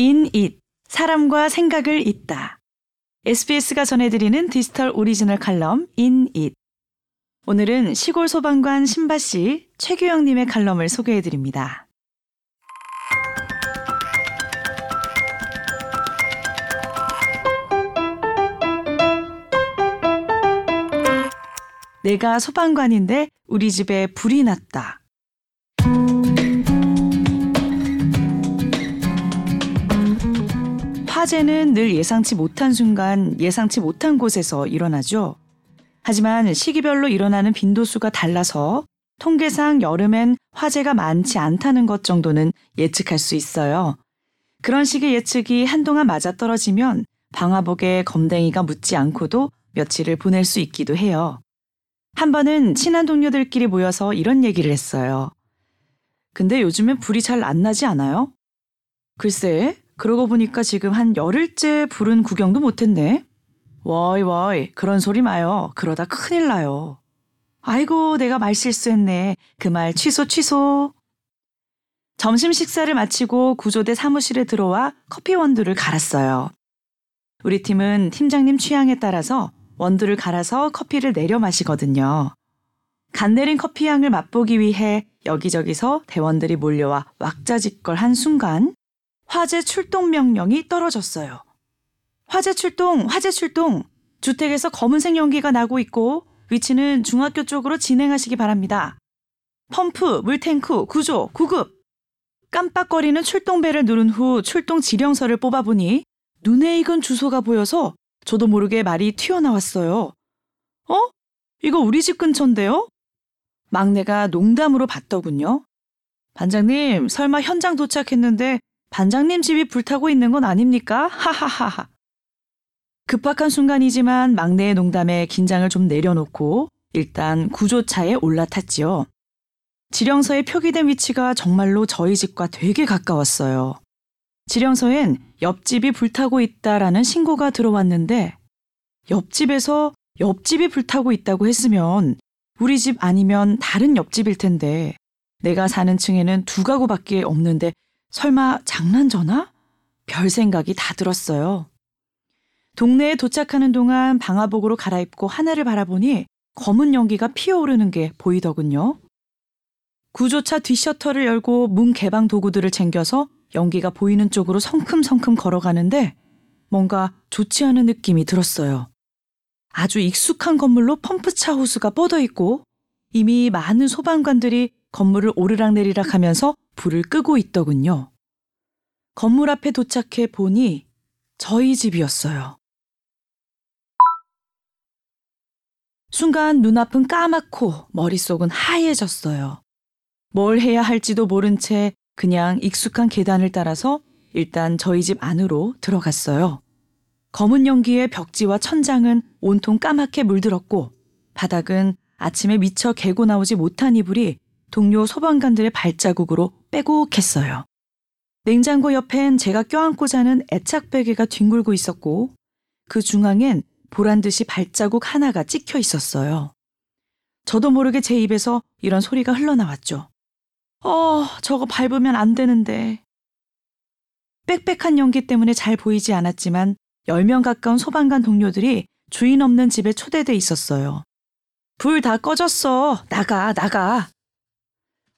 인잇 사람과 생각을 잇다. SBS가 전해드리는 디지털 오리지널 칼럼 인잇. 오늘은 시골 소방관 심바 씨, 최규영 님의 칼럼을 소개해 드립니다. 내가 소방관인데 우리 집에 불이 났다. 화재는 늘 예상치 못한 순간 예상치 못한 곳에서 일어나죠. 하지만 시기별로 일어나는 빈도수가 달라서 통계상 여름엔 화재가 많지 않다는 것 정도는 예측할 수 있어요. 그런 식의 예측이 한동안 맞아떨어지면 방화복에 검댕이가 묻지 않고도 며칠을 보낼 수 있기도 해요. 한 번은 친한 동료들끼리 모여서 이런 얘기를 했어요. 근데 요즘엔 불이 잘 안 나지 않아요? 글쎄, 그러고 보니까 지금 한 열흘째 불은 구경도 못했네. 워이 워이 그런 소리 마요. 그러다 큰일 나요. 아이고 내가 말 실수했네. 그 말 취소 취소. 점심 식사를 마치고 구조대 사무실에 들어와 커피 원두를 갈았어요. 우리 팀은 팀장님 취향에 따라서 원두를 갈아서 커피를 내려 마시거든요. 간 내린 커피 향을 맛보기 위해 여기저기서 대원들이 몰려와 왁자지껄 한 순간 화재 출동 명령이 떨어졌어요. 화재 출동, 화재 출동. 주택에서 검은색 연기가 나고 있고 위치는 중학교 쪽으로 진행하시기 바랍니다. 펌프, 물탱크, 구조, 구급. 깜빡거리는 출동벨을 누른 후 출동 지령서를 뽑아보니 눈에 익은 주소가 보여서 저도 모르게 말이 튀어나왔어요. 어? 이거 우리 집 근처인데요? 막내가 농담으로 봤더군요. 반장님, 설마 현장 도착했는데 반장님 집이 불타고 있는 건 아닙니까? 하하하하. 급박한 순간이지만 막내의 농담에 긴장을 좀 내려놓고 일단 구조차에 올라탔지요. 지령서에 표기된 위치가 정말로 저희 집과 되게 가까웠어요. 지령서엔 옆집이 불타고 있다라는 신고가 들어왔는데 옆집에서 옆집이 불타고 있다고 했으면 우리 집 아니면 다른 옆집일 텐데 내가 사는 층에는 두 가구밖에 없는데 설마 장난 전화? 별 생각이 다 들었어요. 동네에 도착하는 동안 방화복으로 갈아입고 하늘을 바라보니 검은 연기가 피어오르는 게 보이더군요. 구조차 뒷셔터를 열고 문 개방 도구들을 챙겨서 연기가 보이는 쪽으로 성큼성큼 걸어가는데 뭔가 좋지 않은 느낌이 들었어요. 아주 익숙한 건물로 펌프차 호수가 뻗어 있고 이미 많은 소방관들이 건물을 오르락내리락 하면서 불을 끄고 있더군요. 건물 앞에 도착해 보니 저희 집이었어요. 순간 눈앞은 까맣고 머릿속은 하얘졌어요. 뭘 해야 할지도 모른 채 그냥 익숙한 계단을 따라서 일단 저희 집 안으로 들어갔어요. 검은 연기의 벽지와 천장은 온통 까맣게 물들었고 바닥은 아침에 미처 개고 나오지 못한 이불이 동료 소방관들의 발자국으로 빼곡했어요. 냉장고 옆엔 제가 껴안고 자는 애착 베개가 뒹굴고 있었고 그 중앙엔 보란 듯이 발자국 하나가 찍혀 있었어요. 저도 모르게 제 입에서 이런 소리가 흘러나왔죠. 어, 저거 밟으면 안 되는데. 빽빽한 연기 때문에 잘 보이지 않았지만 10명 가까운 소방관 동료들이 주인 없는 집에 초대돼 있었어요. 불 다 꺼졌어. 나가, 나가.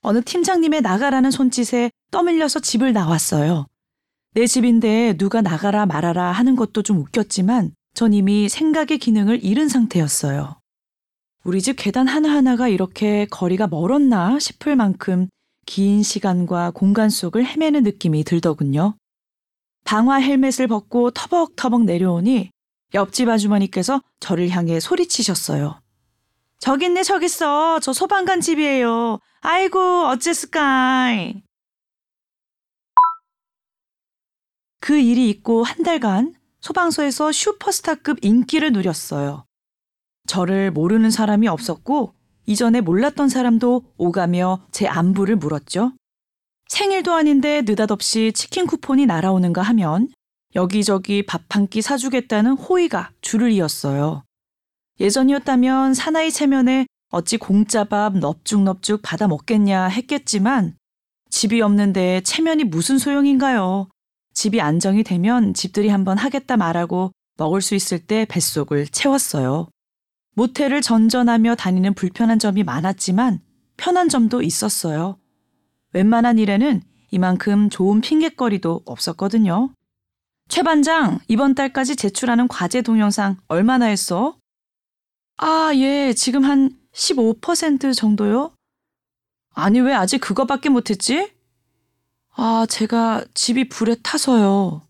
어느 팀장님의 나가라는 손짓에 떠밀려서 집을 나왔어요. 내 집인데 누가 나가라 말아라 하는 것도 좀 웃겼지만 전 이미 생각의 기능을 잃은 상태였어요. 우리 집 계단 하나하나가 이렇게 거리가 멀었나 싶을 만큼 긴 시간과 공간 속을 헤매는 느낌이 들더군요. 방화 헬멧을 벗고 터벅터벅 내려오니 옆집 아주머니께서 저를 향해 소리치셨어요. 저기 있네, 저기 있어. 저 소방관 집이에요. 아이고, 어째스까이. 그 일이 있고 한 달간 소방서에서 슈퍼스타급 인기를 누렸어요. 저를 모르는 사람이 없었고 이전에 몰랐던 사람도 오가며 제 안부를 물었죠. 생일도 아닌데 느닷없이 치킨 쿠폰이 날아오는가 하면 여기저기 밥 한 끼 사주겠다는 호의가 줄을 이었어요. 예전이었다면 사나이 체면에 어찌 공짜밥 넙죽넙죽 받아 먹겠냐 했겠지만 집이 없는데 체면이 무슨 소용인가요? 집이 안정이 되면 집들이 한번 하겠다 말하고 먹을 수 있을 때 뱃속을 채웠어요. 모텔을 전전하며 다니는 불편한 점이 많았지만 편한 점도 있었어요. 웬만한 일에는 이만큼 좋은 핑곗거리도 없었거든요. 최 반장, 이번 달까지 제출하는 과제 동영상 얼마나 했어? 아, 예, 지금 한 15% 정도요? 아니, 왜 아직 그거밖에 못했지? 아, 제가 집이 불에 타서요.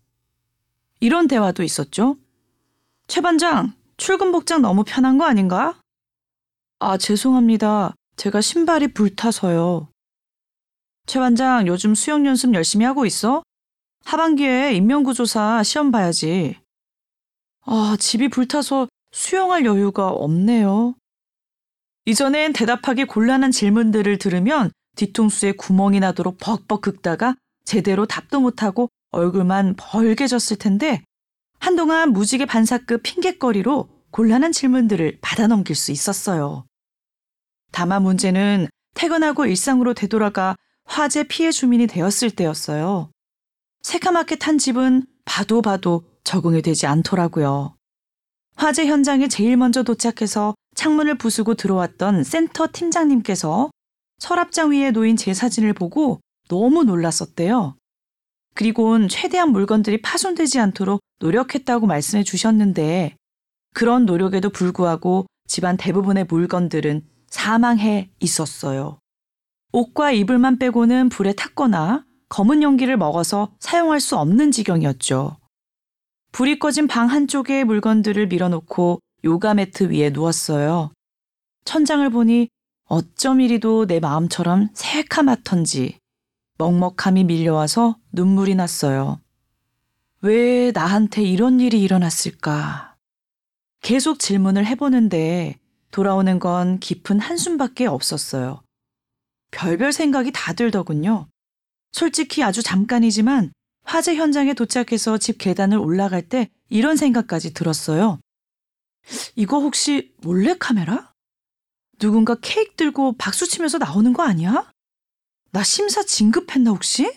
이런 대화도 있었죠. 최 반장, 출근 복장 너무 편한 거 아닌가? 아, 죄송합니다. 제가 신발이 불타서요. 최 반장, 요즘 수영 연습 열심히 하고 있어? 하반기에 인명구조사 시험 봐야지. 아, 집이 불타서 수영할 여유가 없네요. 이전엔 대답하기 곤란한 질문들을 들으면 뒤통수에 구멍이 나도록 벅벅 긁다가 제대로 답도 못하고 얼굴만 벌게졌을 텐데 한동안 무지개 반사급 핑곗거리로 곤란한 질문들을 받아 넘길 수 있었어요. 다만 문제는 퇴근하고 일상으로 되돌아가 화재 피해 주민이 되었을 때였어요. 새카맣게 탄 집은 봐도 봐도 적응이 되지 않더라고요. 화재 현장에 제일 먼저 도착해서 창문을 부수고 들어왔던 센터 팀장님께서 서랍장 위에 놓인 제 사진을 보고 너무 놀랐었대요. 그리곤 최대한 물건들이 파손되지 않도록 노력했다고 말씀해 주셨는데 그런 노력에도 불구하고 집안 대부분의 물건들은 사망해 있었어요. 옷과 이불만 빼고는 불에 탔거나 검은 용기를 먹어서 사용할 수 없는 지경이었죠. 불이 꺼진 방 한쪽에 물건들을 밀어놓고 요가 매트 위에 누웠어요. 천장을 보니 어쩜 이리도 내 마음처럼 새카맣던지 먹먹함이 밀려와서 눈물이 났어요. 왜 나한테 이런 일이 일어났을까? 계속 질문을 해보는데 돌아오는 건 깊은 한숨밖에 없었어요. 별별 생각이 다 들더군요. 솔직히 아주 잠깐이지만 화재 현장에 도착해서 집 계단을 올라갈 때 이런 생각까지 들었어요. 이거 혹시 몰래카메라? 누군가 케이크 들고 박수 치면서 나오는 거 아니야? 나 심사 진급했나 혹시?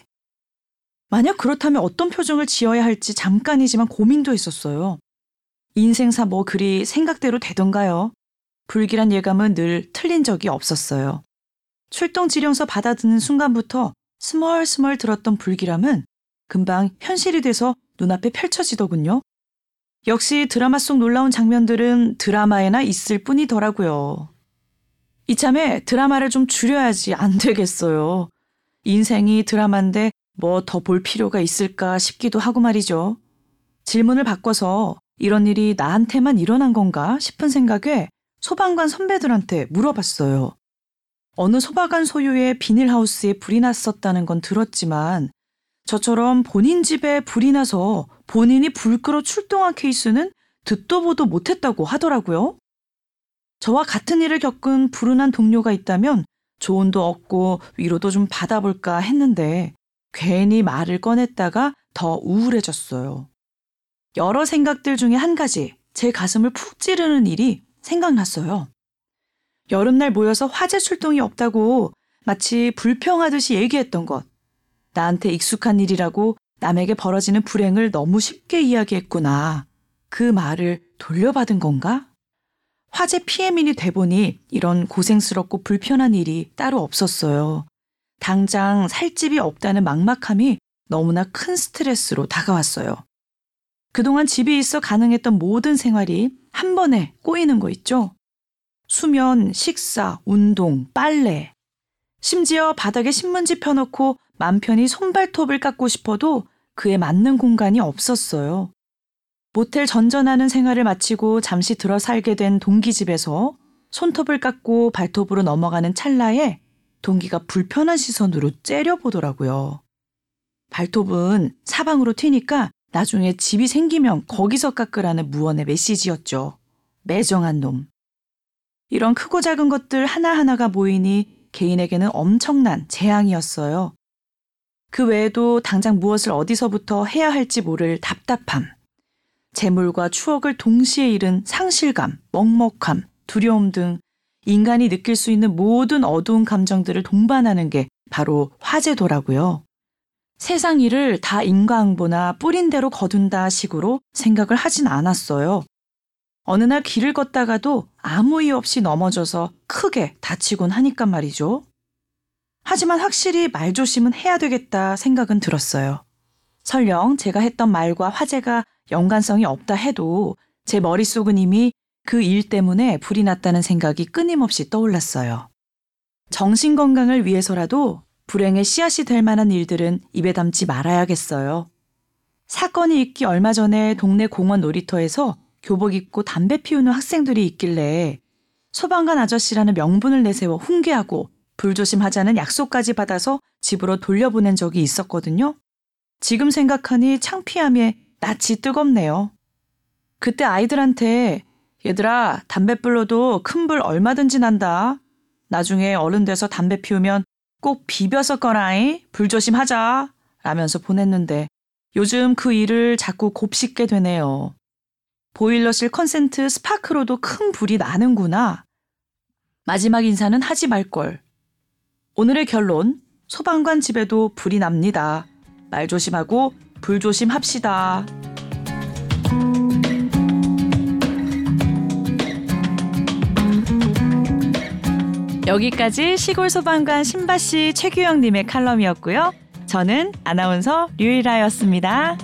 만약 그렇다면 어떤 표정을 지어야 할지 잠깐이지만 고민도 했었어요. 인생사 뭐 그리 생각대로 되던가요? 불길한 예감은 늘 틀린 적이 없었어요. 출동 지령서 받아드는 순간부터 스멀스멀 들었던 불길함은 금방 현실이 돼서 눈앞에 펼쳐지더군요. 역시 드라마 속 놀라운 장면들은 드라마에나 있을 뿐이더라고요. 이참에 드라마를 좀 줄여야지 안 되겠어요. 인생이 드라마인데 뭐 더 볼 필요가 있을까 싶기도 하고 말이죠. 질문을 바꿔서 이런 일이 나한테만 일어난 건가 싶은 생각에 소방관 선배들한테 물어봤어요. 어느 소방관 소유의 비닐하우스에 불이 났었다는 건 들었지만 저처럼 본인 집에 불이 나서 본인이 불 끄러 출동한 케이스는 듣도 보도 못했다고 하더라고요. 저와 같은 일을 겪은 불운한 동료가 있다면 조언도 얻고 위로도 좀 받아볼까 했는데 괜히 말을 꺼냈다가 더 우울해졌어요. 여러 생각들 중에 한 가지 제 가슴을 푹 찌르는 일이 생각났어요. 여름날 모여서 화재 출동이 없다고 마치 불평하듯이 얘기했던 것. 나한테 익숙한 일이라고 남에게 벌어지는 불행을 너무 쉽게 이야기했구나. 그 말을 돌려받은 건가? 화재 피해민이 돼보니 이런 고생스럽고 불편한 일이 따로 없었어요. 당장 살 집이 없다는 막막함이 너무나 큰 스트레스로 다가왔어요. 그동안 집에 있어 가능했던 모든 생활이 한 번에 꼬이는 거 있죠? 수면, 식사, 운동, 빨래. 심지어 바닥에 신문지 펴놓고 맘 편히 손발톱을 깎고 싶어도 그에 맞는 공간이 없었어요. 모텔 전전하는 생활을 마치고 잠시 들어 살게 된 동기 집에서 손톱을 깎고 발톱으로 넘어가는 찰나에 동기가 불편한 시선으로 째려보더라고요. 발톱은 사방으로 튀니까 나중에 집이 생기면 거기서 깎으라는 무언의 메시지였죠. 매정한 놈. 이런 크고 작은 것들 하나하나가 모이니 개인에게는 엄청난 재앙이었어요. 그 외에도 당장 무엇을 어디서부터 해야 할지 모를 답답함. 재물과 추억을 동시에 잃은 상실감, 먹먹함, 두려움 등 인간이 느낄 수 있는 모든 어두운 감정들을 동반하는 게 바로 화재도라고요. 세상 일을 다 인과응보나 뿌린 대로 거둔다 식으로 생각을 하진 않았어요. 어느 날 길을 걷다가도 아무 이유 없이 넘어져서 크게 다치곤 하니까 말이죠. 하지만 확실히 말조심은 해야 되겠다 생각은 들었어요. 설령 제가 했던 말과 화재가 연관성이 없다 해도 제 머릿속은 이미 그 일 때문에 불이 났다는 생각이 끊임없이 떠올랐어요. 정신 건강을 위해서라도 불행의 씨앗이 될 만한 일들은 입에 담지 말아야겠어요. 사건이 있기 얼마 전에 동네 공원 놀이터에서 교복 입고 담배 피우는 학생들이 있길래 소방관 아저씨라는 명분을 내세워 훈계하고 불조심하자는 약속까지 받아서 집으로 돌려보낸 적이 있었거든요. 지금 생각하니 창피함에 낯이 뜨겁네요. 그때 아이들한테 얘들아 담배불로도 큰 불 얼마든지 난다. 나중에 어른 돼서 담배 피우면 꼭 비벼서 꺼라이 불조심하자 라면서 보냈는데 요즘 그 일을 자꾸 곱씹게 되네요. 보일러실 콘센트 스파크로도 큰 불이 나는구나. 마지막 인사는 하지 말걸. 오늘의 결론, 소방관 집에도 불이 납니다. 말 조심하고 불 조심합시다. 여기까지 시골 소방관 신바 씨 최규영 님의 칼럼이었고요. 저는 아나운서 류일아였습니다.